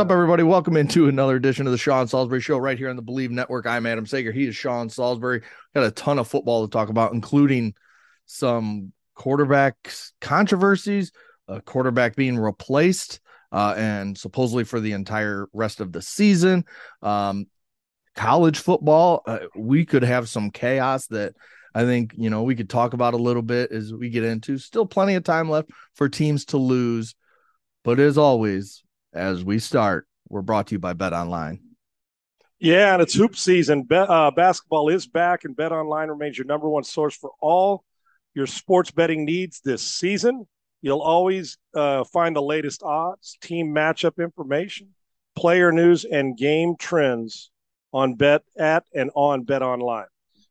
up, everybody? Welcome into another edition of the Sean Salisbury Show right here on the Believe Network. I'm Adam Sager. He is Sean Salisbury. Got a ton of football to talk about, including some quarterback controversies, a quarterback being replaced, uh, and supposedly for the entire rest of the season. Um, college football, uh, we could have some chaos that I think, you know, we could talk about a little bit as we get into. Still plenty of time left for teams to lose. But as always, as we start, we're brought to you by Bet Online. Yeah, and it's hoop season. Bet, uh, basketball is back, and Bet Online remains your number one source for all your sports betting needs this season. You'll always uh, find the latest odds, team matchup information, player news, and game trends on Bet at and on Bet Online.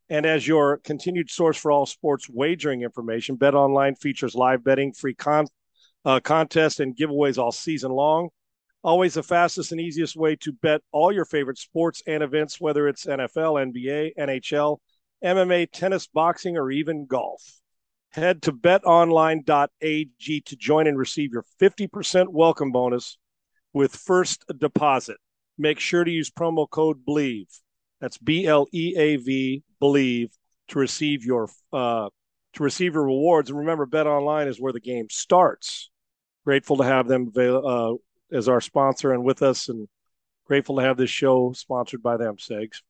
And as your continued source for all sports wagering information, Bet Online features live betting, free con- uh, contests, and giveaways all season long. Always the fastest and easiest way to bet all your favorite sports and events, whether it's NFL, NBA, NHL, MMA, tennis, boxing, or even golf. Head to betonline.ag to join and receive your 50% welcome bonus with first deposit. Make sure to use promo code BLEAV. That's B L E A V, believe, to receive your uh, to receive your rewards. And remember, Bet Online is where the game starts. Grateful to have them avail- uh, as our sponsor and with us, and grateful to have this show sponsored by them, Segs.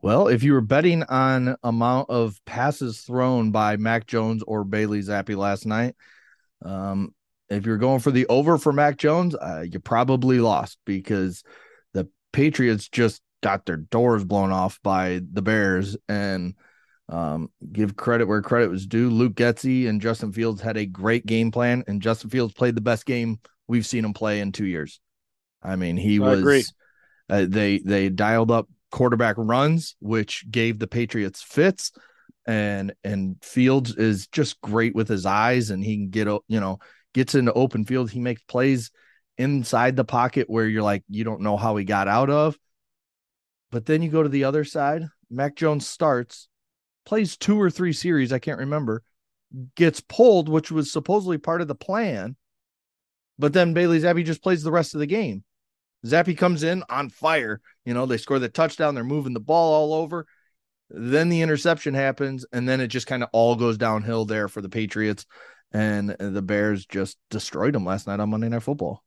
Well, if you were betting on amount of passes thrown by Mac Jones or Bailey Zappe last night, um, if you're going for the over for Mac Jones, uh, you probably lost because the Patriots just got their doors blown off by the Bears and um, give credit where credit was due. Luke Getsy and Justin Fields had a great game plan, and Justin Fields played the best game we've seen him play in two years. I mean, he I was. Uh, they they dialed up quarterback runs, which gave the Patriots fits, and and Fields is just great with his eyes, and he can get you know gets into open field. He makes plays inside the pocket where you're like you don't know how he got out of. But then you go to the other side. Mac Jones starts, plays two or three series, I can't remember, gets pulled, which was supposedly part of the plan. But then Bailey Zappe just plays the rest of the game. Zappe comes in on fire. You know, they score the touchdown, they're moving the ball all over. Then the interception happens, and then it just kind of all goes downhill there for the Patriots. And the Bears just destroyed them last night on Monday Night Football.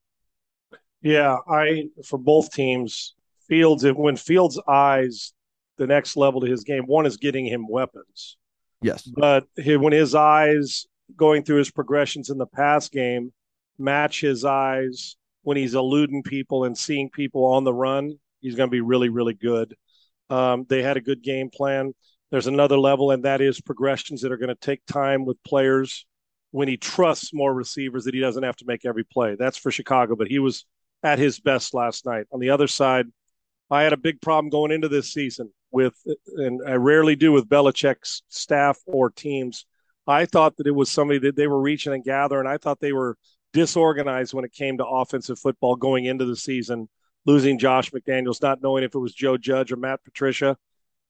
Yeah, I for both teams, Fields when Fields eyes the next level to his game, one is getting him weapons. Yes. But when his eyes going through his progressions in the pass game match his eyes when he's eluding people and seeing people on the run, he's going to be really, really good. Um, they had a good game plan. There's another level, and that is progressions that are going to take time with players when he trusts more receivers that he doesn't have to make every play. That's for Chicago, but he was at his best last night. On the other side, I had a big problem going into this season with, and I rarely do with Belichick's staff or teams. I thought that it was somebody that they were reaching and gathering. I thought they were disorganized when it came to offensive football going into the season, losing Josh McDaniels, not knowing if it was Joe Judge or Matt Patricia.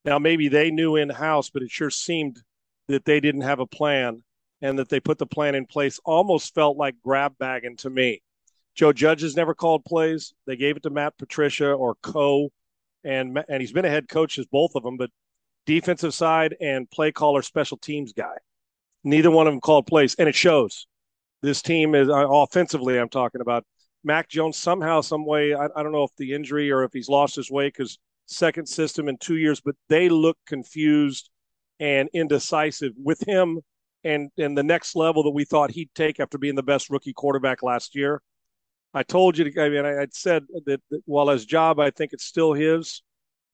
Now, maybe they knew in house, but it sure seemed that they didn't have a plan and that they put the plan in place almost felt like grab bagging to me. Joe Judge has never called plays. They gave it to Matt Patricia or Co. And, and he's been a head coach as both of them, but defensive side and play caller special teams guy. Neither one of them called plays, and it shows. This team is uh, offensively. I'm talking about Mac Jones somehow, some way. I, I don't know if the injury or if he's lost his way because second system in two years, but they look confused and indecisive with him and and the next level that we thought he'd take after being the best rookie quarterback last year. I told you, to, I mean, I, would said that, that while his job, I think it's still his.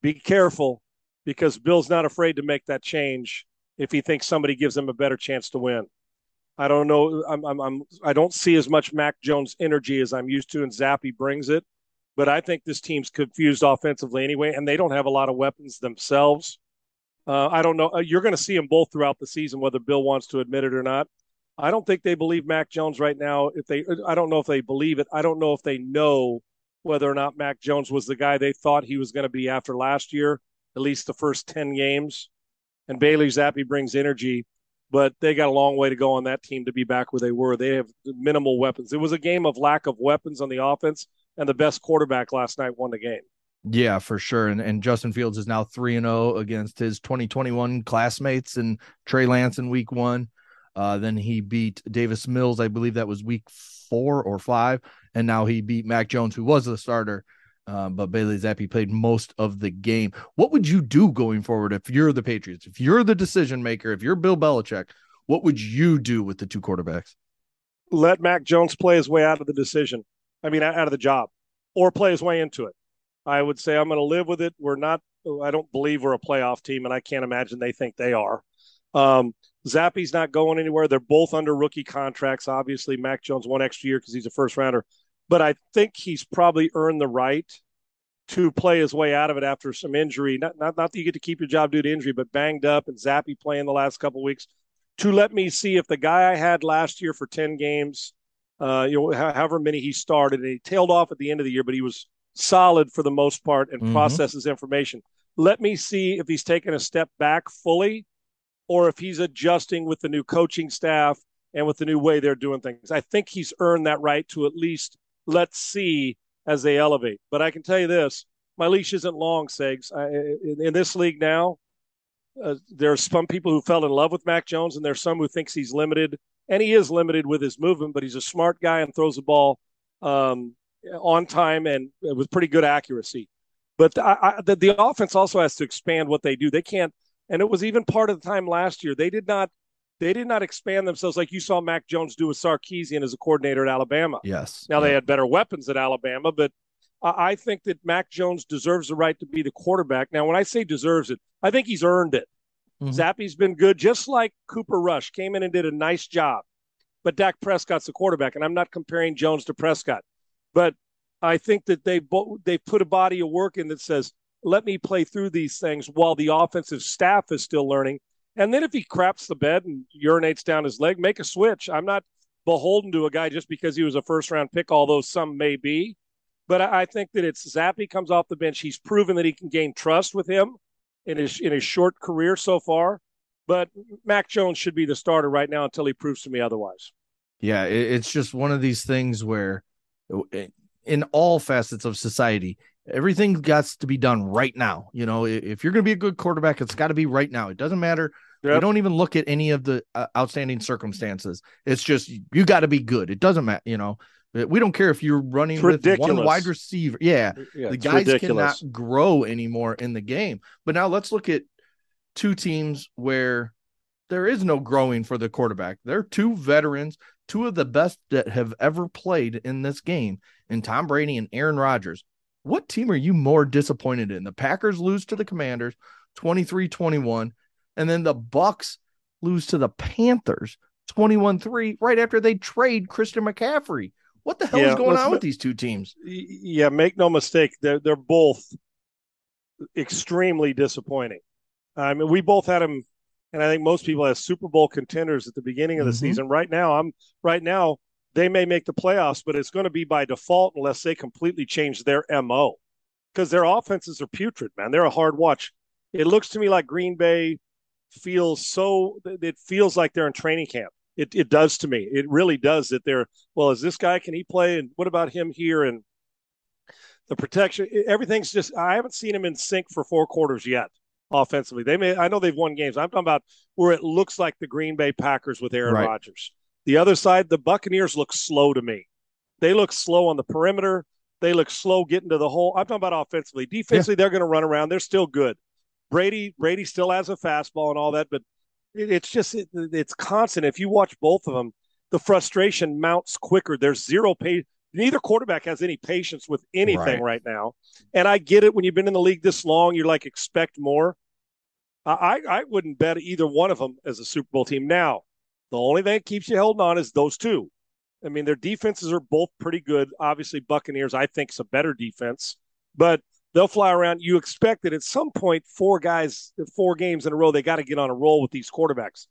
Be careful because Bill's not afraid to make that change if he thinks somebody gives him a better chance to win. I don't know. I'm, I'm, I'm I don't see as much Mac Jones energy as I'm used to, and Zappe brings it. But I think this team's confused offensively anyway, and they don't have a lot of weapons themselves. Uh, I don't know. You're going to see them both throughout the season, whether Bill wants to admit it or not. I don't think they believe Mac Jones right now. If they, I don't know if they believe it. I don't know if they know whether or not Mac Jones was the guy they thought he was going to be after last year, at least the first 10 games. And Bailey Zappe brings energy, but they got a long way to go on that team to be back where they were. They have minimal weapons. It was a game of lack of weapons on the offense and the best quarterback last night won the game. Yeah, for sure. And and Justin Fields is now 3 and 0 against his 2021 classmates and Trey Lance in week 1. Uh, then he beat Davis Mills, I believe that was week 4 or 5, and now he beat Mac Jones who was the starter. Um, but Bailey Zappe played most of the game. What would you do going forward if you're the Patriots? If you're the decision maker, if you're Bill Belichick, what would you do with the two quarterbacks? Let Mac Jones play his way out of the decision. I mean, out of the job, or play his way into it. I would say I'm going to live with it. We're not. I don't believe we're a playoff team, and I can't imagine they think they are. Um, Zappe's not going anywhere. They're both under rookie contracts. Obviously, Mac Jones one extra year because he's a first rounder, but I think he's probably earned the right to play his way out of it after some injury. Not not, not that you get to keep your job due to injury, but banged up and Zappe playing the last couple weeks to let me see if the guy I had last year for ten games, uh, you know, however many he started, and he tailed off at the end of the year, but he was solid for the most part and mm-hmm. processes information. Let me see if he's taken a step back fully or if he's adjusting with the new coaching staff and with the new way they're doing things. I think he's earned that right to at least let's see as they elevate. But I can tell you this my leash isn't long, Segs. In, in, this league now, uh, there's some people who fell in love with Mac Jones, and there's some who thinks he's limited, and he is limited with his movement, but he's a smart guy and throws the ball um, on time and with pretty good accuracy. But I, I, the, the offense also has to expand what they do. They can't, and it was even part of the time last year. They did not, they did not expand themselves like you saw Mac Jones do with Sarkisian as a coordinator at Alabama. Yes. Now yeah. they had better weapons at Alabama, but I think that Mac Jones deserves the right to be the quarterback. Now, when I say deserves it, I think he's earned it. Mm-hmm. Zappe's been good, just like Cooper Rush came in and did a nice job. But Dak Prescott's the quarterback, and I'm not comparing Jones to Prescott. But I think that they bo- they put a body of work in that says, let me play through these things while the offensive staff is still learning. And then if he craps the bed and urinates down his leg, make a switch. I'm not beholden to a guy just because he was a first round pick, although some may be. But I think that it's Zappe comes off the bench. He's proven that he can gain trust with him in his in his short career so far. But Mac Jones should be the starter right now until he proves to me otherwise. Yeah, it's just one of these things where in all facets of society everything got to be done right now you know if you're going to be a good quarterback it's got to be right now it doesn't matter yep. we don't even look at any of the uh, outstanding circumstances it's just you got to be good it doesn't matter you know we don't care if you're running with one wide receiver yeah, yeah the guys ridiculous. cannot grow anymore in the game but now let's look at two teams where there is no growing for the quarterback they're two veterans two of the best that have ever played in this game, and Tom Brady and Aaron Rodgers. What team are you more disappointed in? The Packers lose to the Commanders 23-21 and then the Bucs lose to the Panthers 21-3 right after they trade Christian McCaffrey. What the hell yeah, is going on with these two teams? Yeah, make no mistake, they're they're both extremely disappointing. I mean, we both had them and I think most people have Super Bowl contenders at the beginning of the mm-hmm. season. Right now, I'm right now they may make the playoffs, but it's going to be by default unless they completely change their mo because their offenses are putrid, man. They're a hard watch. It looks to me like Green Bay feels so. It feels like they're in training camp. It it does to me. It really does. That they're well. Is this guy? Can he play? And what about him here? And the protection. Everything's just. I haven't seen him in sync for four quarters yet offensively. They may I know they've won games. I'm talking about where it looks like the Green Bay Packers with Aaron right. Rodgers. The other side, the Buccaneers look slow to me. They look slow on the perimeter. They look slow getting to the hole. I'm talking about offensively. Defensively, yeah. they're going to run around. They're still good. Brady Brady still has a fastball and all that, but it, it's just it, it's constant. If you watch both of them, the frustration mounts quicker. There's zero pay. Neither quarterback has any patience with anything right. right now. And I get it when you've been in the league this long, you're like expect more. I, I wouldn't bet either one of them as a Super Bowl team. Now, the only thing that keeps you holding on is those two. I mean, their defenses are both pretty good. Obviously, Buccaneers, I think, is a better defense, but they'll fly around. You expect that at some point, four guys, four games in a row, they got to get on a roll with these quarterbacks.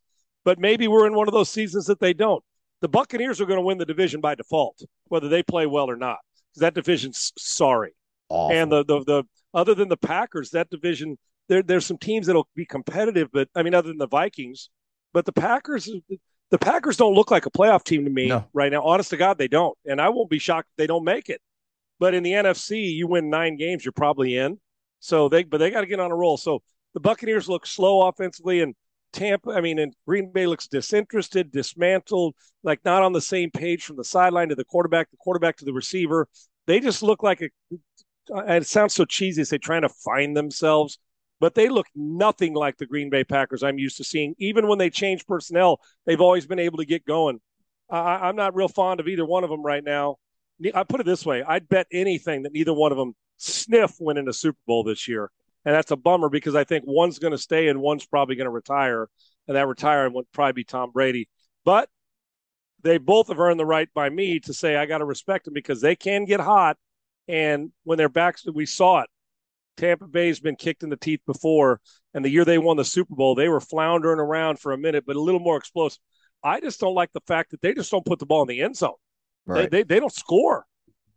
But maybe we're in one of those seasons that they don't. The Buccaneers are going to win the division by default, whether they play well or not. That division's sorry. Awful. And the, the the other than the Packers, that division there there's some teams that'll be competitive, but I mean, other than the Vikings, but the Packers the Packers don't look like a playoff team to me no. right now. Honest to God, they don't, and I won't be shocked if they don't make it. But in the NFC, you win nine games, you're probably in. So they, but they got to get on a roll. So the Buccaneers look slow offensively, and Tampa, I mean, and Green Bay looks disinterested, dismantled, like not on the same page from the sideline to the quarterback, the quarterback to the receiver. They just look like a. Uh, it sounds so cheesy to say trying to find themselves, but they look nothing like the Green Bay Packers I'm used to seeing. Even when they change personnel, they've always been able to get going. I, I'm not real fond of either one of them right now. I put it this way: I'd bet anything that neither one of them sniff winning a Super Bowl this year, and that's a bummer because I think one's going to stay and one's probably going to retire, and that retiring would probably be Tom Brady. But they both have earned the right by me to say I got to respect them because they can get hot, and when they're back, we saw it. Tampa Bay's been kicked in the teeth before, and the year they won the Super Bowl, they were floundering around for a minute, but a little more explosive. I just don't like the fact that they just don't put the ball in the end zone. Right. They, they, they don't score,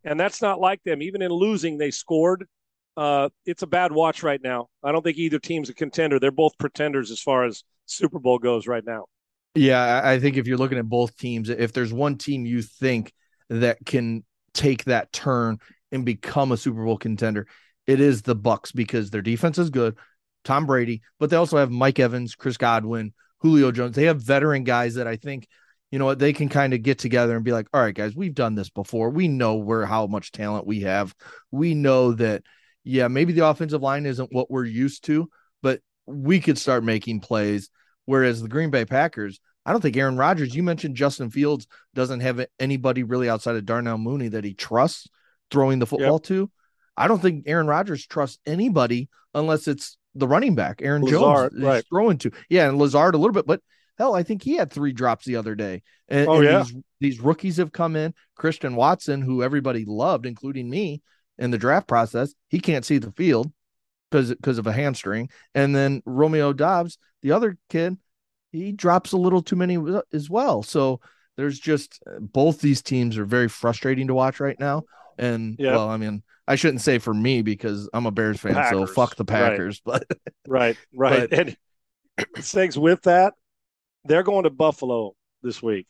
and that's not like them. Even in losing, they scored. Uh, it's a bad watch right now. I don't think either team's a contender. They're both pretenders as far as Super Bowl goes right now. Yeah, I think if you're looking at both teams, if there's one team you think that can take that turn and become a Super Bowl contender, it is the Bucs because their defense is good. Tom Brady, but they also have Mike Evans, Chris Godwin, Julio Jones. They have veteran guys that I think, you know what, they can kind of get together and be like, all right, guys, we've done this before. We know where how much talent we have. We know that, yeah, maybe the offensive line isn't what we're used to, but we could start making plays. Whereas the Green Bay Packers, I don't think Aaron Rodgers, you mentioned Justin Fields doesn't have anybody really outside of Darnell Mooney that he trusts throwing the football yep. to. I don't think Aaron Rodgers trusts anybody unless it's the running back, Aaron Lazard, Jones, right. throwing to. Yeah, and Lazard a little bit, but hell, I think he had three drops the other day. And, oh, and yeah. These, these, rookies have come in. Christian Watson, who everybody loved, including me in the draft process, he can't see the field because because of a hamstring. And then Romeo Doubs, the other kid, he drops a little too many as well. So there's just uh, both these teams are very frustrating to watch right now. And yep. well, I mean, I shouldn't say for me because I'm a Bears fan, Packers. so fuck the Packers. Right. But right, right. But, and things with that, they're going to Buffalo this week.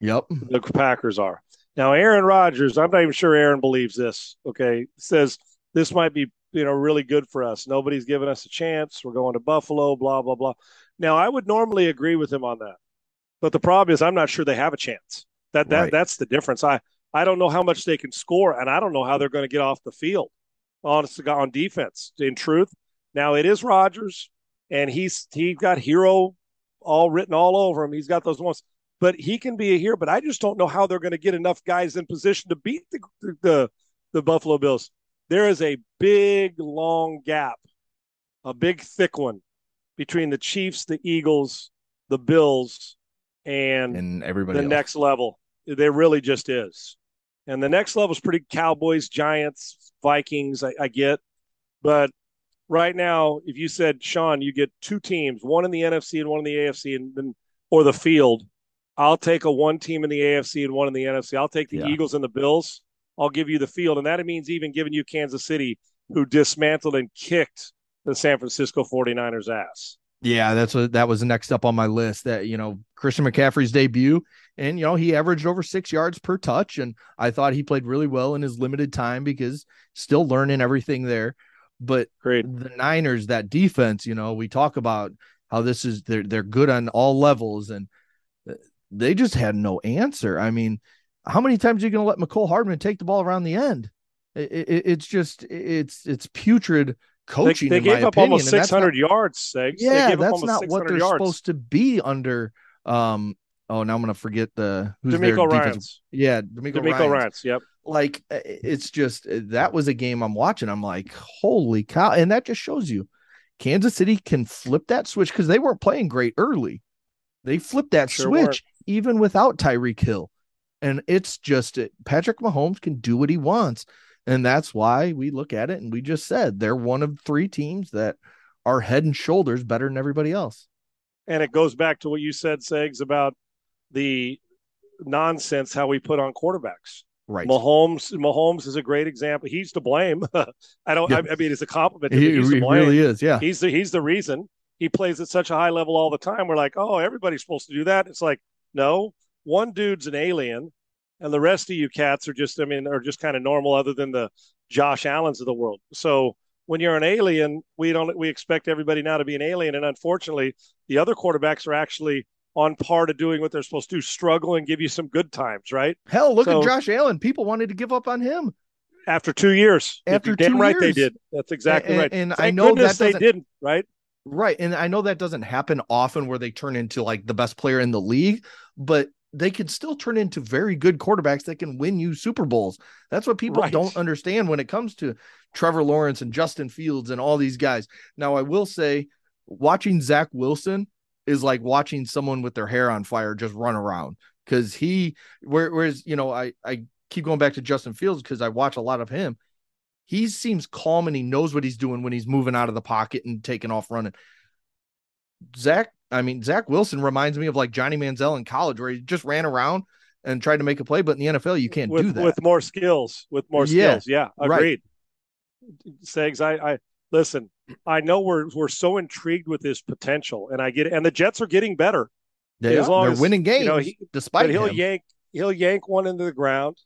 Yep. The Packers are. Now Aaron Rodgers, I'm not even sure Aaron believes this. Okay. Says this might be, you know, really good for us. Nobody's giving us a chance. We're going to Buffalo, blah, blah, blah. Now I would normally agree with him on that. But the problem is I'm not sure they have a chance. That that right. that's the difference. I I don't know how much they can score, and I don't know how they're going to get off the field. Honest on defense, in truth. Now it is Rodgers, and he's he got hero all written all over him. He's got those ones, but he can be a hero. But I just don't know how they're going to get enough guys in position to beat the the, the Buffalo Bills. There is a big long gap, a big thick one between the Chiefs, the Eagles, the Bills, and, and everybody the else. next level. There really just is. And the next level is pretty Cowboys, Giants, Vikings, I, I get. But right now, if you said, Sean, you get two teams, one in the NFC and one in the AFC, and then or the field, I'll take a one team in the AFC and one in the NFC. I'll take the yeah. Eagles and the Bills. I'll give you the field. And that means even giving you Kansas City, who dismantled and kicked the San Francisco 49ers ass. Yeah, that's what that was next up on my list. That you know, Christian McCaffrey's debut, and you know, he averaged over six yards per touch, and I thought he played really well in his limited time because still learning everything there. But Great. the Niners, that defense, you know, we talk about how this is they're they're good on all levels, and uh, they just had no answer. I mean, how many times are you going to let Mecole Hardman take the ball around the end? It, it, it's just it's it's putrid coaching. They, they gave up opinion, almost 600 yards. Segs. Yeah, that's not what they're yards. supposed to be under. Um, oh, now I'm going to forget the who's DeMeco Ryans. Yeah, DeMeco, DeMeco Ryans. Yep. Like uh, it's just uh, that was a game I'm watching. I'm like, holy cow! And that just shows you, Kansas City can flip that switch because they weren't playing great early. They flipped that sure switch weren't. even without Tyreek Hill, and it's just uh, Patrick Mahomes can do what he wants. And that's why we look at it and we just said they're one of three teams that are head and shoulders better than everybody else. And it goes back to what you said, Segs, about the nonsense how we put on quarterbacks. Right. Mahomes Mahomes is a great example. He's to blame. I don't I, I, mean it's a compliment to he, he's he really is, yeah. He's the he's the reason. He plays at such a high level all the time. We're like, oh, everybody's supposed to do that. It's like, no, one dude's an alien and the rest of you cats are just, I mean, are just kind of normal, other than the Josh Allen's of the world. So when you're an alien, we don't we expect everybody now to be an alien, and unfortunately, the other quarterbacks are actually on par to doing what they're supposed to do, struggle and give you some good times, right? Hell, look so, at Josh Allen. People wanted to give up on him after two years. After two damn right, years. they did. That's exactly and, right. And, and I know that they didn't, right? Right. And I know that doesn't happen often where they turn into like the best player in the league, but they can still turn into very good quarterbacks that can win you Super Bowls. That's what people right. don't understand when it comes to Trevor Lawrence and Justin Fields and all these guys. Now, I will say, watching Zach Wilson is like watching someone with their hair on fire just run around because he, whereas, you know, I, I keep going back to Justin Fields because I watch a lot of him he seems calm and he knows what he's doing when he's moving out of the pocket and taking off running. Zach, I mean, Zach Wilson reminds me of like Johnny Manziel in college, where he just ran around and tried to make a play, but in the NFL, you can't with, do that with more skills. With more yeah, skills, yeah, agreed. Right. Segs, I, I listen. I know we're we're so intrigued with his potential, and I get it. And the Jets are getting better. They as are. long They're as, winning games, you know, he, despite he'll him. yank he'll yank one into the ground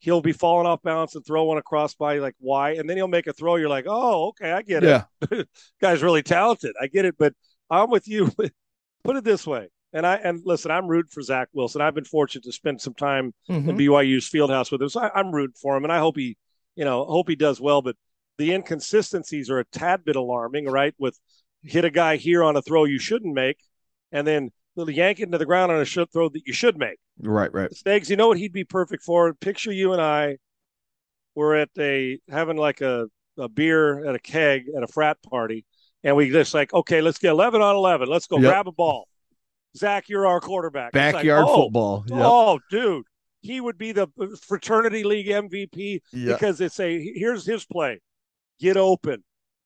he'll be falling off balance and throw one across by like why, and then he'll make a throw. You're like, oh, okay, I get yeah. it. Guy's really talented. I get it, but I'm with you. Put it this way, and I and listen, I'm rooting for Zach Wilson. I've been fortunate to spend some time mm-hmm. in BYU's field house with him, so I, am rooting for him, and I hope he, you know, hope he does well. But the inconsistencies are a tad bit alarming, right? With hit a guy here on a throw you shouldn't make, and then little yank it into the ground on a throw that you should make. Right, right. Snakes, you know what he'd be perfect for? Picture you and I were at a having like a, a beer at a keg at a frat party, and we just like, okay, let's get eleven on eleven. Let's go yep. grab a ball. Zach, you're our quarterback. Backyard like, oh, football. Yep. Oh, dude. He would be the fraternity league MVP yep. because it's a here's his play. Get open.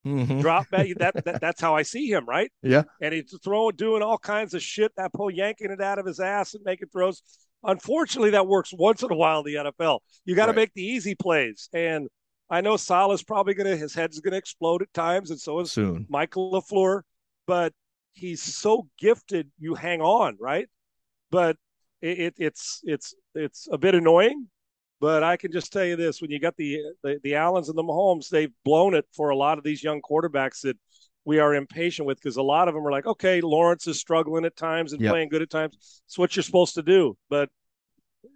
Mm-hmm. Drop back. That, that, that's how I see him, right? Yeah. And he's throwing, doing all kinds of shit. That pull, yanking it out of his ass and making throws. Unfortunately, that works once in a while in the NFL. You got to right. make the easy plays. And I know Saleh's probably gonna his head's gonna explode at times, and so is soon Michael LaFleur. But he's so gifted, you hang on, right? But it, it, it's it's it's a bit annoying but I can just tell you this: when you got the, the the Allens and the Mahomes, they've blown it for a lot of these young quarterbacks that we are impatient with because a lot of them are like, okay, Lawrence is struggling at times and yep. playing good at times. It's what you're supposed to do. But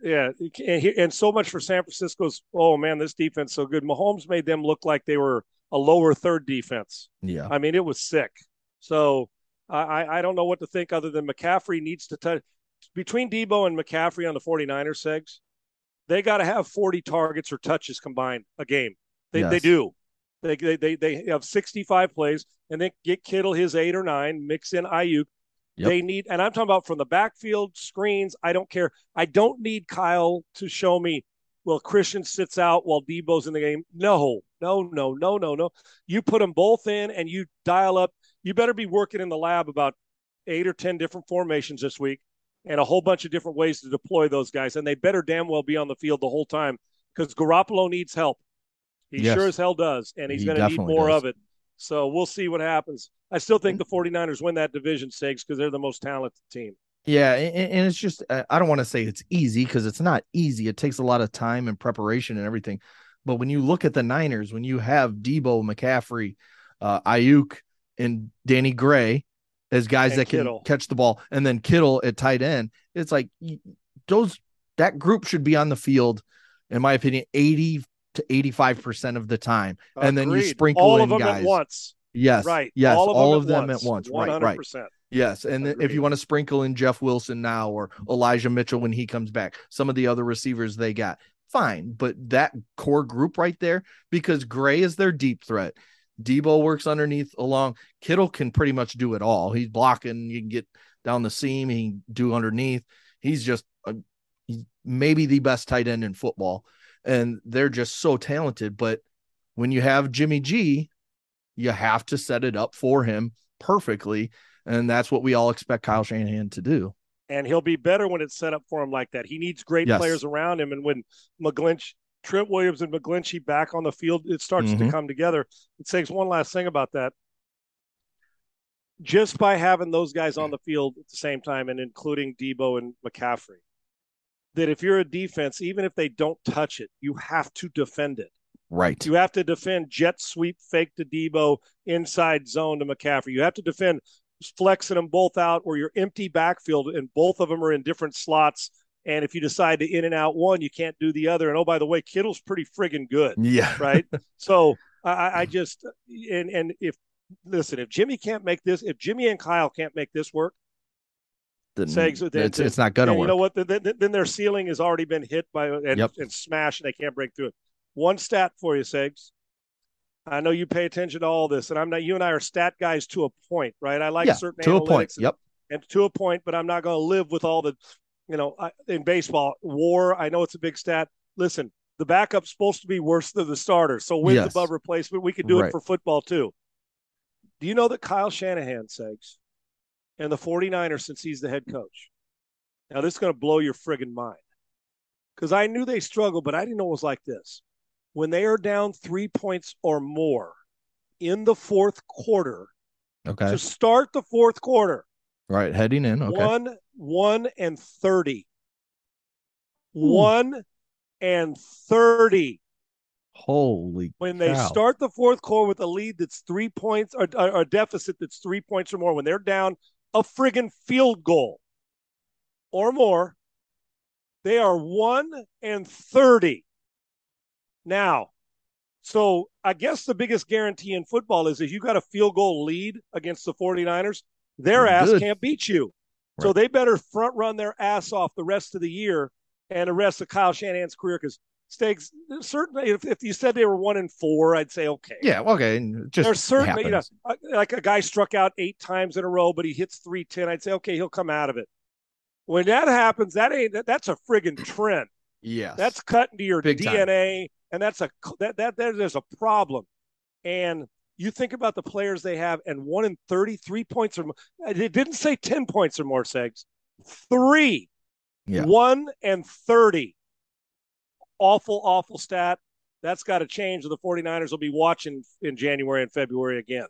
yeah, and, and so much for San Francisco's. Oh man, this defense so good. Mahomes made them look like they were a lower third defense. Yeah, I mean it was sick. So I I don't know what to think other than McCaffrey needs to touch between Deebo and McCaffrey on the 49ers segs they got to have 40 targets or touches combined a game. They, yes. they do. They, they, they have 65 plays and then get Kittle his eight or nine, mix in Aiyuk. Yep. They need, and I'm talking about from the backfield screens. I don't care. I don't need Kyle to show me, well, Christian sits out while Deebo's in the game. No, no, no, no, no, no. You put them both in and you dial up. You better be working in the lab about eight or 10 different formations this week and a whole bunch of different ways to deploy those guys. And they better damn well be on the field the whole time because Garoppolo needs help. He yes. sure as hell does, and he's he going to need more does. of it. So we'll see what happens. I still think the 49ers win that division stakes because they're the most talented team. Yeah, and, it's just I don't want to say it's easy because it's not easy. It takes a lot of time and preparation and everything. But when you look at the Niners, when you have Deebo, McCaffrey, uh, Aiyuk, and Danny Gray, as guys and that Kittle. can catch the ball, and then Kittle at tight end. It's like those that group should be on the field, in my opinion, eighty to eighty-five percent of the time, Agreed. and then you sprinkle all in of them guys. at once. Yes, right. Yes, all of all them, of them at once. Right, right. Yes, and Agreed. if you want to sprinkle in Jeff Wilson now or Elijah Mitchell when he comes back, some of the other receivers they got, fine. But that core group right there, because Gray is their deep threat. Deebo works underneath along. Kittle can pretty much do it all. He's blocking. You can get down the seam. He can do underneath. He's just a, he's maybe the best tight end in football, and they're just so talented. But when you have Jimmy G, you have to set it up for him perfectly, and that's what we all expect Kyle Shanahan to do. And he'll be better when it's set up for him like that. He needs great yes. players around him, and when McGlinch Trent Williams and McGlinchey back on the field, it starts mm-hmm. to come together. It says one last thing about that. Just by having those guys on the field at the same time and including Deebo and McCaffrey, that if you're a defense, even if they don't touch it, you have to defend it. Right. You have to defend jet sweep fake to Deebo inside zone to McCaffrey. You have to defend flexing them both out or your empty backfield and both of them are in different slots. And if you decide to in and out one, you can't do the other. And oh, by the way, Kittle's pretty friggin' good. Yeah. Right. so I, I just and and if listen, if Jimmy can't make this, if Jimmy and Kyle can't make this work, then Segs, then- it's, then- it's not gonna then work. you know what? Then, then, then their ceiling has already been hit by and, Yep. and smashed, and they can't break through it. One stat for you, Segs. I know you pay attention to all this, and I'm not. You and I are stat guys to a point, right? I like yeah, certain to a point. and- Yep. and to a point, but I'm not going to live with all the, you know, in baseball, war. I know it's a big stat. Listen, the backup's supposed to be worse than the starter, so wins Yes. above replacement. We could do Right. it for football too. Do you know that Kyle Shanahan says, and the 49ers, since he's the head coach, now this is going to blow your friggin' mind, because I knew they struggled, but I didn't know it was like this. When they are down three points or more in the fourth quarter, Okay. to start the fourth quarter, right. Heading in. Okay. one, one and thirty. Ooh. One and thirty. Holy When they start the fourth quarter with a lead that's three points or, or a deficit that's three points or more, when they're down a friggin' field goal or more, they are one and thirty. Now, so I guess the biggest guarantee in football is if you got a field goal lead against the 49ers, their ass good. can't beat you. So they better front run their ass off the rest of the year and the rest of Kyle Shanahan's career because Stakes certainly if, if you said they were one and four, I'd say okay. Yeah. Okay. Just There's certainly you know, uh, like a guy struck out eight times in a row, but he hits three ten. I'd say okay, he'll come out of it. When that happens, that ain't that, that's a friggin' trend. Yes. That's cut into your Big time. DNA, and that's a that that there- there's a problem. And you think about the players they have, and one in thirty-three points or more. Uh, it didn't say ten points or more. Segs, three, Yeah. one and thirty. Awful, awful stat. That's got to change. The 49ers will be watching in January and February again.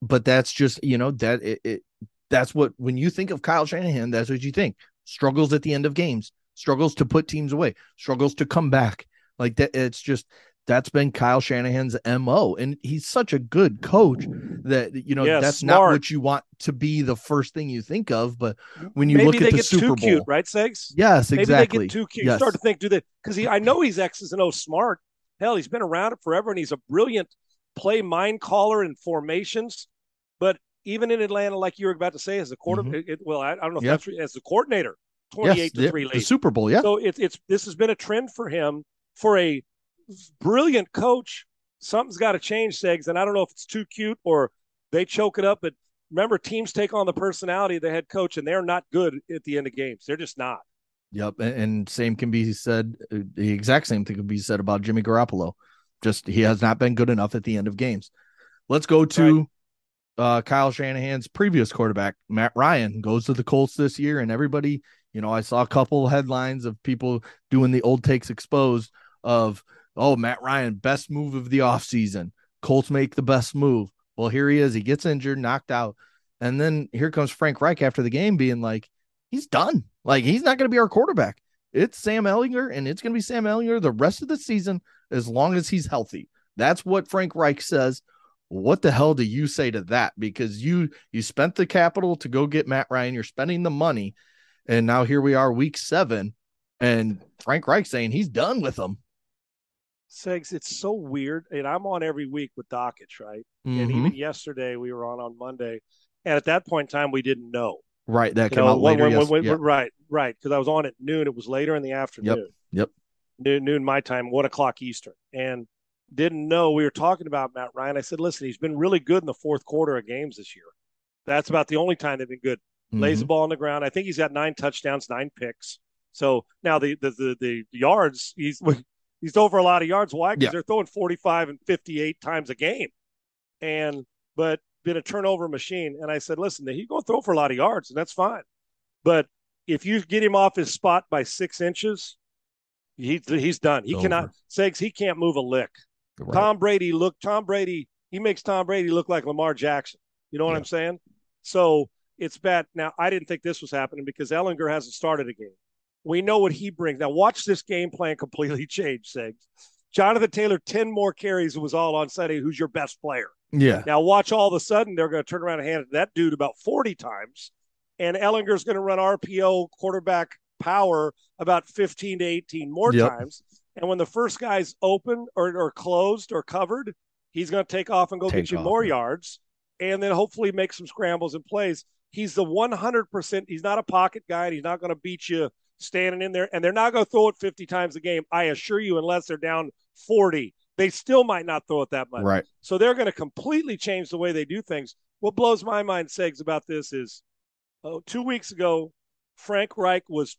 but that's just you know that it, it that's what when you think of Kyle Shanahan, that's what you think. Struggles at the end of games, struggles to put teams away, struggles to come back. Like that, it's just that's been Kyle Shanahan's mo, and he's such a good coach that you know Yeah, that's not what you want to be the first thing you think of. But when you Maybe look they at the get Super too Bowl, cute, right, Segs? yes, Maybe exactly. they get too cute. You start to think, do they? Because he, I know he's X's and O's smart. Hell, he's been around it forever, and he's a brilliant play mind caller and formations. But even in Atlanta, like you were about to say, as a quarter, Mhm. it, it- well, I, I don't know if Yep. that's as the coordinator, yes, twenty-eight the, to three the lead. Super Bowl, yeah, So it's it's this has been a trend for him for a brilliant coach. Something's got to change, Segs, and I don't know if it's too cute or they choke it up. But remember, teams take on the personality of the head coach, and they're not good at the end of games. They're just not. Yep, and, same can be said. uh, The exact same thing can be said about Jimmy Garoppolo. Just he has not been good enough at the end of games. Let's go to uh, Kyle Shanahan's previous quarterback, Matt Ryan, goes to the Colts this year, and everybody, you know, I saw a couple headlines of people doing the old takes exposed of, oh, Matt Ryan, best move of the offseason. Colts make the best move. Well, here he is. He gets injured, knocked out. And then here comes Frank Reich after the game being like, he's done. Like, he's not going to be our quarterback. It's Sam Ehlinger, and it's going to be Sam Ehlinger the rest of the season as long as he's healthy. That's what Frank Reich says. What the hell do you say to that? Because you you spent the capital to go get Matt Ryan, you're spending the money, and now here we are, week seven, and Frank Reich saying he's done with them. Segs, it's so weird. And I'm on every week with Dockage, right? And Mhm. even yesterday we were on on Monday. And at that point in time, we didn't know. Right, that You came know, out later. when- yes, when-. Right, right. Because I was on at noon. It was later in the afternoon. Yep. yep. Noon, noon my time, one o'clock Eastern. And didn't know we were talking about Matt Ryan. I said, listen, he's been really good in the fourth quarter of games this year. That's about the only time they've been good. Lays the Mhm. ball on the ground. I think he's got nine touchdowns, nine picks. So now the the the, the yards, he's he's over a lot of yards. Why? Because Yeah. they're throwing 45 and 58 times a game. And but been a turnover machine. And I said, listen, he's going to throw for a lot of yards, and that's fine. But if you get him off his spot by six inches, he, he's done. He It's cannot, over. Segs, he can't move a lick. Right. Tom Brady look Tom Brady he makes Tom Brady look like Lamar Jackson. You know what Yeah. I'm saying? So it's bad. Now I didn't think this was happening because Ehlinger hasn't started a game. We know what he brings. Now watch this game plan completely change, Sigs. Jonathan Taylor, 10 more carries was all on Sunday. Who's your best player? Yeah. Now watch all of a sudden they're going to turn around and hand that dude about 40 times. And Ehlinger's going to run RPO quarterback power about 15 to 18 more yep. times. And when the first guy's open or, or closed or covered, he's going to take off and go take get you off, more yards and then hopefully make some scrambles and plays. He's the 100%. He's not a pocket guy. And he's not going to beat you standing in there. And they're not going to throw it 50 times a game, I assure you, unless they're down 40. They still might not throw it that much. Right. So they're going to completely change the way they do things. What blows my mind, Segs, about this is oh, two weeks ago, Frank Reich was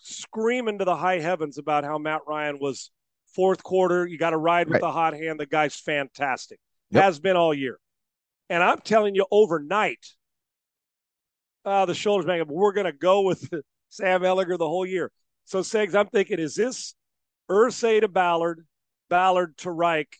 screaming to the high heavens about how Matt Ryan was fourth quarter. You got to ride with right. the hot hand. The guy's fantastic. Yep. Has been all year. And I'm telling you, overnight, uh, the shoulders back up. We're going to go with Sam Ehlinger the whole year. So, Segs, I'm thinking, is this Irsay to Ballard, Ballard to Reich?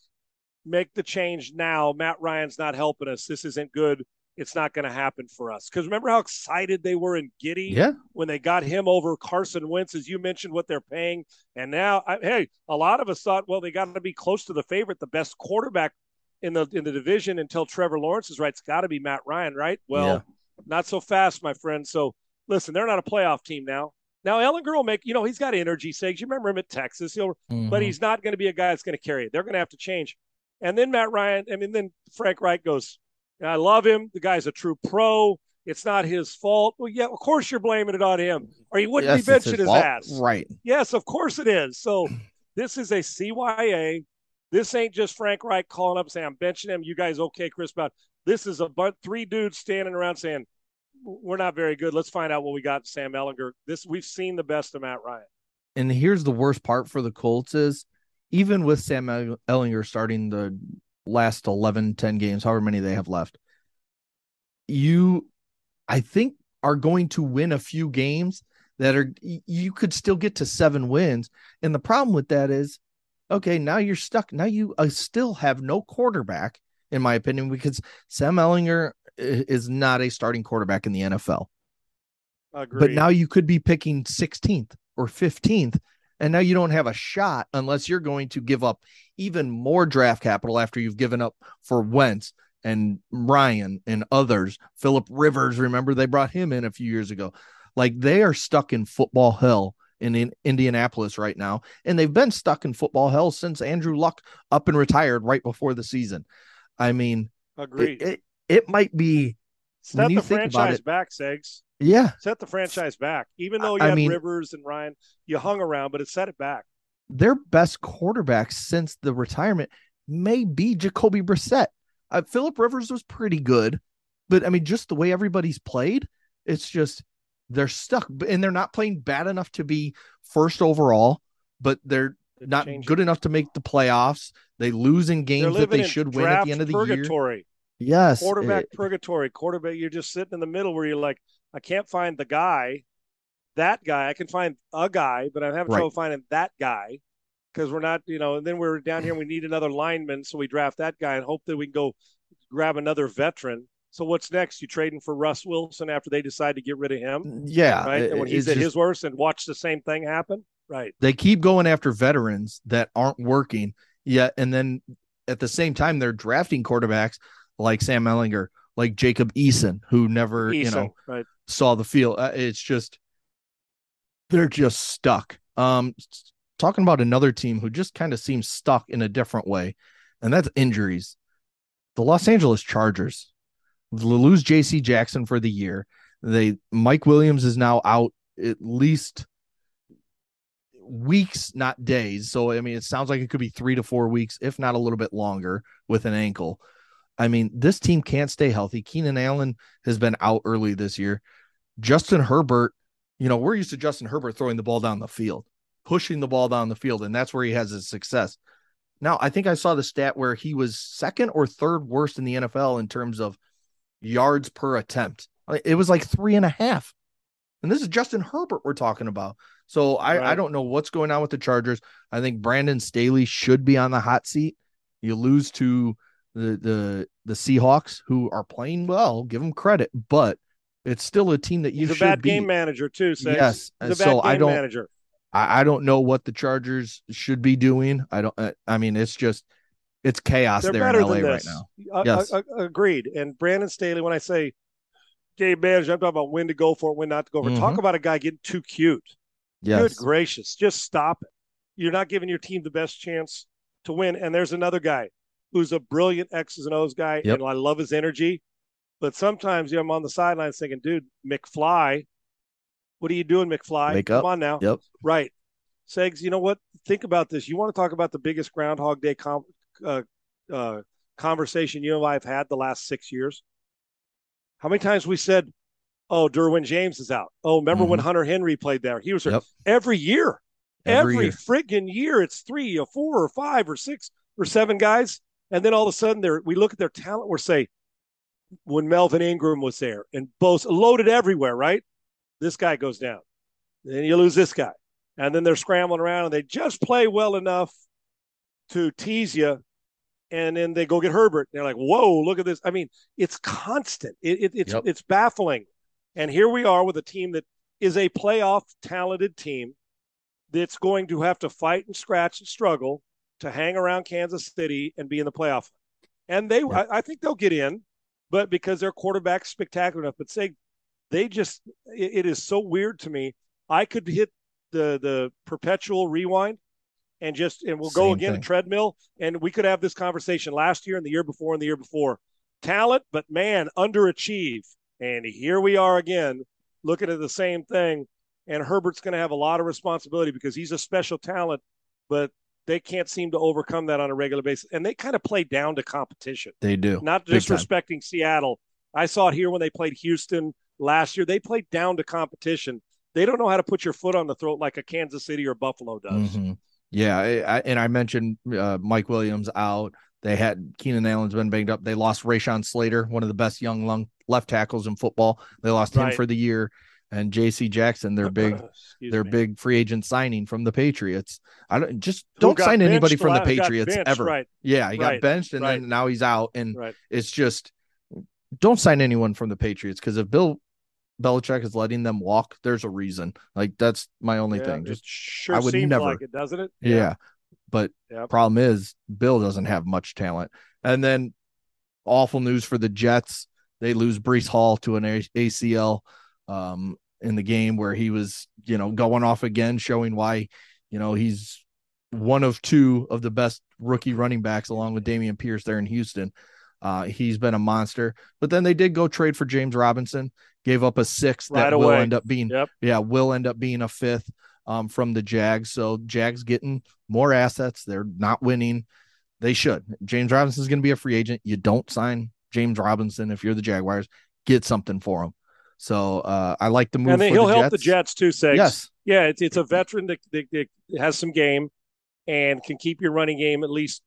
Make the change now. Matt Ryan's not helping us. This isn't good it's not going to happen for us. Because remember how excited they were in Giddy yeah. when they got him over Carson Wentz, as you mentioned, what they're paying. And now, I, hey, a lot of us thought, well, they got to be close to the favorite, the best quarterback in the in the division until Trevor Lawrence is right. It's got to be Matt Ryan, right? Well, yeah. not so fast, my friend. So listen, they're not a playoff team now. Now Ehlinger will make, you know, he's got energy sakes. You remember him at Texas, he'll, mm-hmm. but he's not going to be a guy that's going to carry it. They're going to have to change. And then Matt Ryan, I mean, then Frank Reich goes, I love him. The guy's a true pro. It's not his fault. Well, yeah, of course you're blaming it on him, or he wouldn't yes, be benching his, his ass. Right. Yes, of course it is. So this is a CYA. This ain't just Frank Reich calling up saying, I'm benching him. You guys okay, Chris Bound? This is a but three dudes standing around saying, We're not very good. Let's find out what we got Sam Ehlinger. This we've seen the best of Matt Ryan. And here's the worst part for the Colts is even with Sam Ehlinger starting the last 11, 10 games, however many they have left, you, I think, are going to win a few games that are, you could still get to seven wins. And the problem with that is, okay, now you're stuck. Now you uh, still have no quarterback, in my opinion, because Sam Ehlinger is not a starting quarterback in the NFL. Agreed. But now you could be picking 16th or 15th and now you don't have a shot unless you're going to give up even more draft capital after you've given up for Wentz and Ryan and others. Philip Rivers, remember they brought him in a few years ago. Like they are stuck in football hell in, in Indianapolis right now. And they've been stuck in football hell since Andrew Luck up and retired right before the season. I mean, agreed. It, it, it might be Set the franchise it, back, Segs. Yeah. Set the franchise back. Even though you I had mean, Rivers and Ryan, you hung around, but it set it back. Their best quarterback since the retirement may be Jacoby Brissett. Uh, Philip Rivers was pretty good, but I mean, just the way everybody's played, it's just they're stuck and they're not playing bad enough to be first overall, but they're not good enough to make the playoffs. They lose in games that they should win at the end of the purgatory. year. Yes. Quarterback it, purgatory. Quarterback, you're just sitting in the middle where you're like, I can't find the guy, that guy. I can find a guy, but I'm having right. trouble finding that guy because we're not, you know, and then we're down here, we need another lineman. So we draft that guy and hope that we can go grab another veteran. So what's next? You trading for Russ Wilson after they decide to get rid of him? Mm, yeah. Right. And when he's at just, his worst and watch the same thing happen. Right. They keep going after veterans that aren't working yet. And then at the same time, they're drafting quarterbacks like Sam Ehlinger, like Jacob Eason, who never, Eason, you know, right. saw the field. Uh, it's just they're just stuck. Um, talking about another team who just kind of seems stuck in a different way, and that's injuries. The Los Angeles Chargers lose J.C. Jackson for the year. They Mike Williams is now out at least weeks, not days. So I mean, it sounds like it could be three to four weeks, if not a little bit longer, with an ankle. I mean, this team can't stay healthy. Keenan Allen has been out early this year. Justin Herbert, you know, we're used to Justin Herbert throwing the ball down the field, pushing the ball down the field, and that's where he has his success. Now, I think I saw the stat where he was second or third worst in the NFL in terms of yards per attempt. It was like three and a half. And this is Justin Herbert we're talking about. So I, right. I don't know what's going on with the Chargers. I think Brandon Staley should be on the hot seat. You lose to the the the Seahawks, who are playing well, give them credit, but it's still a team that you He's a should bad be. game manager too. Says. Yes, He's and a bad so I don't- manager. I, I don't know what the Chargers should be doing. I don't. I, I mean, it's just it's chaos They're there in LA right now. Uh, Yes. uh, uh, agreed. And Brandon Staley, when I say game manager, I'm talking about when to go for it, when not to go for it. Talk Mhm. about a guy getting too cute. Yes, Good gracious, just stop it. You're not giving your team the best chance to win. And there's another guy who's a brilliant X's and O's guy, Yep. and I love his energy. But sometimes you know, I'm on the sidelines thinking, dude, McFly, what are you doing, McFly? Wake Come up. on now. Yep. Right. Segs, you know what? Think about this. You want to talk about the biggest Groundhog Day com- uh, uh, conversation you and I have had the last six years? How many times we said, oh, Derwin James is out. Oh, remember when Hunter Henry played there? He was. Yep. every year. Every Every, year. friggin' year, it's three or four or five or six or seven guys. And then all of a sudden, they're, we look at their talent, we're say, when Melvin Ingram was there and both loaded everywhere, right? This guy goes down. Then you lose this guy. And then they're scrambling around and they just play well enough to tease you. And then they go get Herbert. They're like, whoa, look at this. I mean, it's constant. It, it, it's Yep. it's baffling. And here we are with a team that is a playoff talented team that's going to have to fight and scratch and struggle to hang around Kansas City and be in the playoff. And they, Yep. I, I think they'll get in, but because their quarterback's spectacular enough. But say they just, it, it is so weird to me. I could hit the the perpetual rewind and just and we'll go again thing. to treadmill and we could have this conversation last year and the year before and the year before. Talent, but man, underachieve. And here we are again looking at the same thing. And Herbert's going to have a lot of responsibility because he's a special talent, but they can't seem to overcome that on a regular basis. And they kind of play down to competition, they do. not disrespecting Seattle. I saw it here when they played Houston last year. They played down to competition. They don't know how to put your foot on the throat like a Kansas City or Buffalo does. Mhm. Yeah, I, I, and I mentioned uh, Mike Williams out. They had Keenan Allen's been banged up. They lost Rashawn Slater, one of the best young lung left tackles in football. They lost him for the year, and J.C. Jackson, their uh, big, their me. big free agent signing from the Patriots. I don't just Who don't sign anybody from the Patriots benched, ever. Right, Yeah, he got benched, and Right. then now he's out, and right. it's just don't sign anyone from the Patriots because if Bill Belichick is letting them walk, there's a reason. Like that's my only Yeah, thing. Just sure I would seems never- like it, doesn't it? yeah. But Yep. problem is Bill doesn't have much talent. And then awful news for the Jets. They lose Breece Hall to an ACL um, in the game where he was, you know, going off again, showing why, you know, he's one of two of the best rookie running backs along with Dameon Pierce there in Houston. Uh, he's been a monster. But then they did go trade for James Robinson, gave up a sixth that Right will away. end up being Yep. yeah, will end up being a fifth um, from the Jags. So Jags getting more assets. They're not winning. They should. James Robinson is going to be a free agent. You don't sign James Robinson if you're the Jaguars. Get something for him. So uh, I like the move. and he'll the help the Jets too. Segs. Yes, yeah, it's it's a veteran that, that, that has some game and can keep your running game at least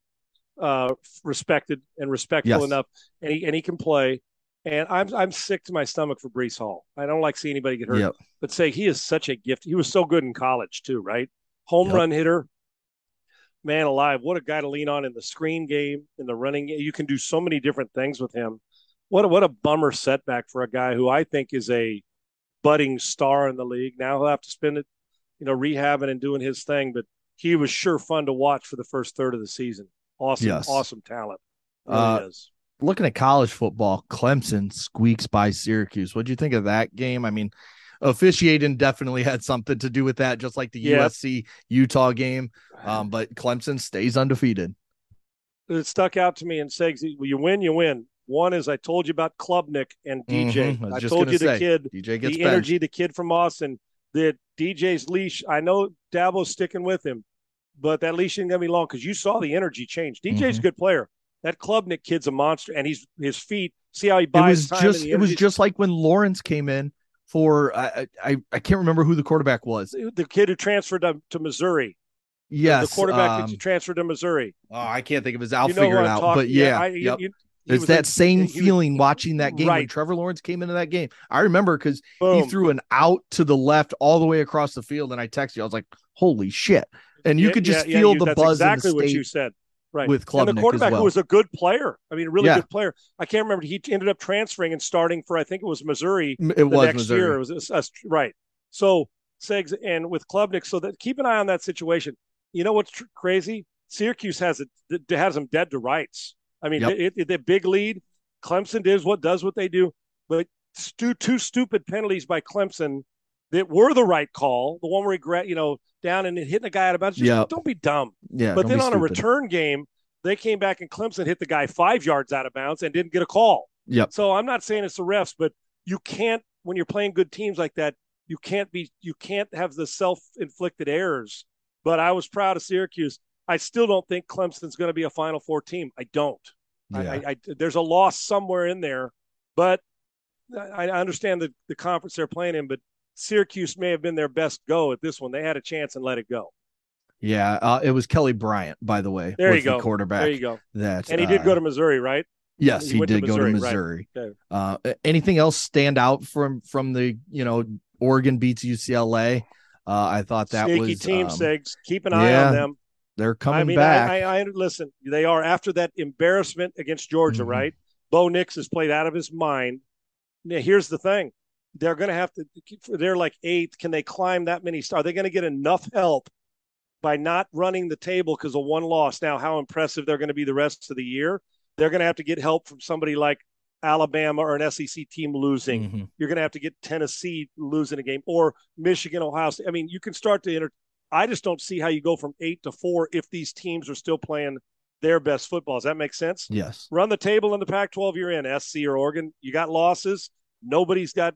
uh, respected and respectful Yes. enough, and he and he can play. And I'm I'm sick to my stomach for Breece Hall. I don't like seeing anybody get hurt. Yep. But say he is such a gift. He was so good in college too, right? Home Yep. run hitter. Man alive, what a guy to lean on in the screen game, in the running. You can do so many different things with him. What a, what a bummer setback for a guy who I think is a budding star in the league. Now he'll have to spend it, you know, rehabbing and doing his thing. But he was sure fun to watch for the first third of the season. Awesome, Yes. awesome talent. Really Uh, is. looking at college football, Clemson squeaks by Syracuse. What do you think of that game? I mean, officiating definitely had something to do with that, just like the Yeah. USC Utah game. Um, but Clemson stays undefeated. It stuck out to me and says, you win, you win." One is I told you about Klubnik and DJ. Mhm, I I told you the say, kid, DJ gets the energy, the kid from Austin, that DJ's leash. I know Dabo's sticking with him, but that leash ain't gonna be long because you saw the energy change. DJ's a Mhm. good player. That Klubnik kid's a monster, and he's his feet. See how he It buys was time. just it was just like when Lawrence came in for I I I can't remember who the quarterback was. the kid who transferred to, to Missouri. The- Yes, the quarterback um, that transferred to Missouri. oh, I can't think of his. I'll you know figure it out. talking- But yeah, I- yep. you- it's that same he was- feeling watching that game when Trevor Lawrence came into that game. I remember because he threw an out to the left all the way across the field, and I texted you. I was like, "Holy shit!" And you Yeah, could just yeah, yeah, feel you- the buzz Exactly in the what you said. right. with Klubnik and the quarterback well. who was a good player. I mean, a really Yeah. good player. I can't remember. He ended up transferring and starting for I think it was Missouri it the was next Missouri. year. It was us- right. So Segs and with Klubnik, so that keep an eye on that situation. You know what's tr- crazy? Syracuse has it has them dead to rights. I mean, Yep. it, it, the big lead. Clemson does what does what they do, but stu- two stupid penalties by Clemson that were the right call. The one where he gra- you know down and hitting a guy out of bounds. Just Yep. don't be dumb. Yeah, But then on a return game, they came back and Clemson hit the guy five yards out of bounds and didn't get a call. Yep. So I'm not saying it's the refs, but you can't when you're playing good teams like that, you can't be you can't have the self-inflicted errors. But I was proud of Syracuse. I still don't think Clemson's going to be a Final Four team. I don't. Yeah. I, I, there's a loss somewhere in there, but I, I understand the, the conference they're playing in. But Syracuse may have been their best go at this one. They had a chance and let it go. Yeah, uh, it was Kelly Bryant, by the way. There you was the go. quarterback. There you go. That And he did uh, go to Missouri, right? Yes, he he, went to did go to Missouri, right. Uh, anything else stand out from from the you know Oregon beats UCLA? Uh, I thought that Sneaky was team, um, Segs. Keep an eye yeah, on them. They're coming I mean, back. I, I, I listen. They are after that embarrassment against Georgia, Mhm. right? Bo Nix has played out of his mind. Now, here's the thing: they're going to have to. They're like eighth. Can they climb that many stars? Are they going to get enough help by not running the table because of one loss? Now, how impressive they're going to be the rest of the year? They're going to have to get help from somebody like Alabama or an SEC team losing. Mhm. You're going to have to get Tennessee losing a game or Michigan, Ohio State. I mean, you can start to enter. I just don't see how you go from eight to four if these teams are still playing their best football. Does that make sense? Yes. Run the table in the Pac-12 you're in, SC or Oregon. You got losses. Nobody's got.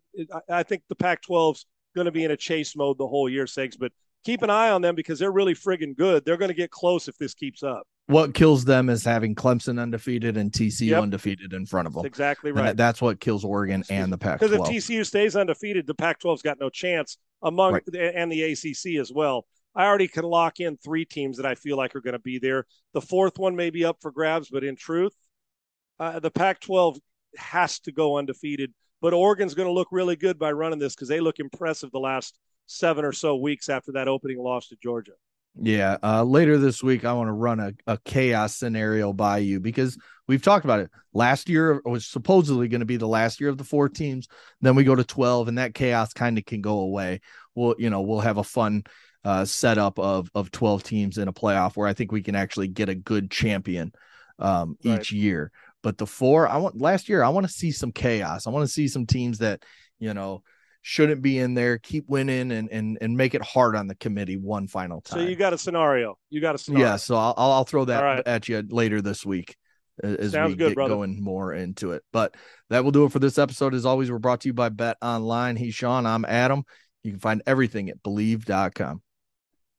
I- think the Pac-12's going to be in a chase mode the whole year, Segs. But keep an eye on them because they're really friggin' good. They're going to get close if this keeps up. What kills them is having Clemson undefeated and TCU Yep. undefeated in front of them. That's exactly right. that- that's what kills Oregon and the Pac. Because if TCU stays undefeated, the Pac-12's got no chance among Right. and the ACC as well. I already can lock in three teams that I feel like are going to be there. The fourth one may be up for grabs, but in truth, uh, the Pac-12 has to go undefeated. But Oregon's going to look really good by running this because they look impressive the last seven or so weeks after that opening loss to Georgia. Yeah. Uh, later this week, I want to run a, a chaos scenario by you because we've talked about it. Last year was supposedly going to be the last year of the four teams. Then we go to 12, and that chaos kind of can go away. We'll, you know, we'll have a fun uh, setup of, of 12 teams in a playoff where I think we can actually get a good champion um, Right. each year. But the four, I want last year, I want to see some chaos. I want to see some teams that, you know, shouldn't be in there, keep winning and and and make it hard on the committee one final time. So you got a scenario. You got a scenario. Yeah, so I'll I'll throw that right. at you later this week as Sounds we good, get brother. going more into it. But that will do it for this episode. As always, we're brought to you by Bet Online. He's Sean. I'm Adam. You can find everything at bleav.com.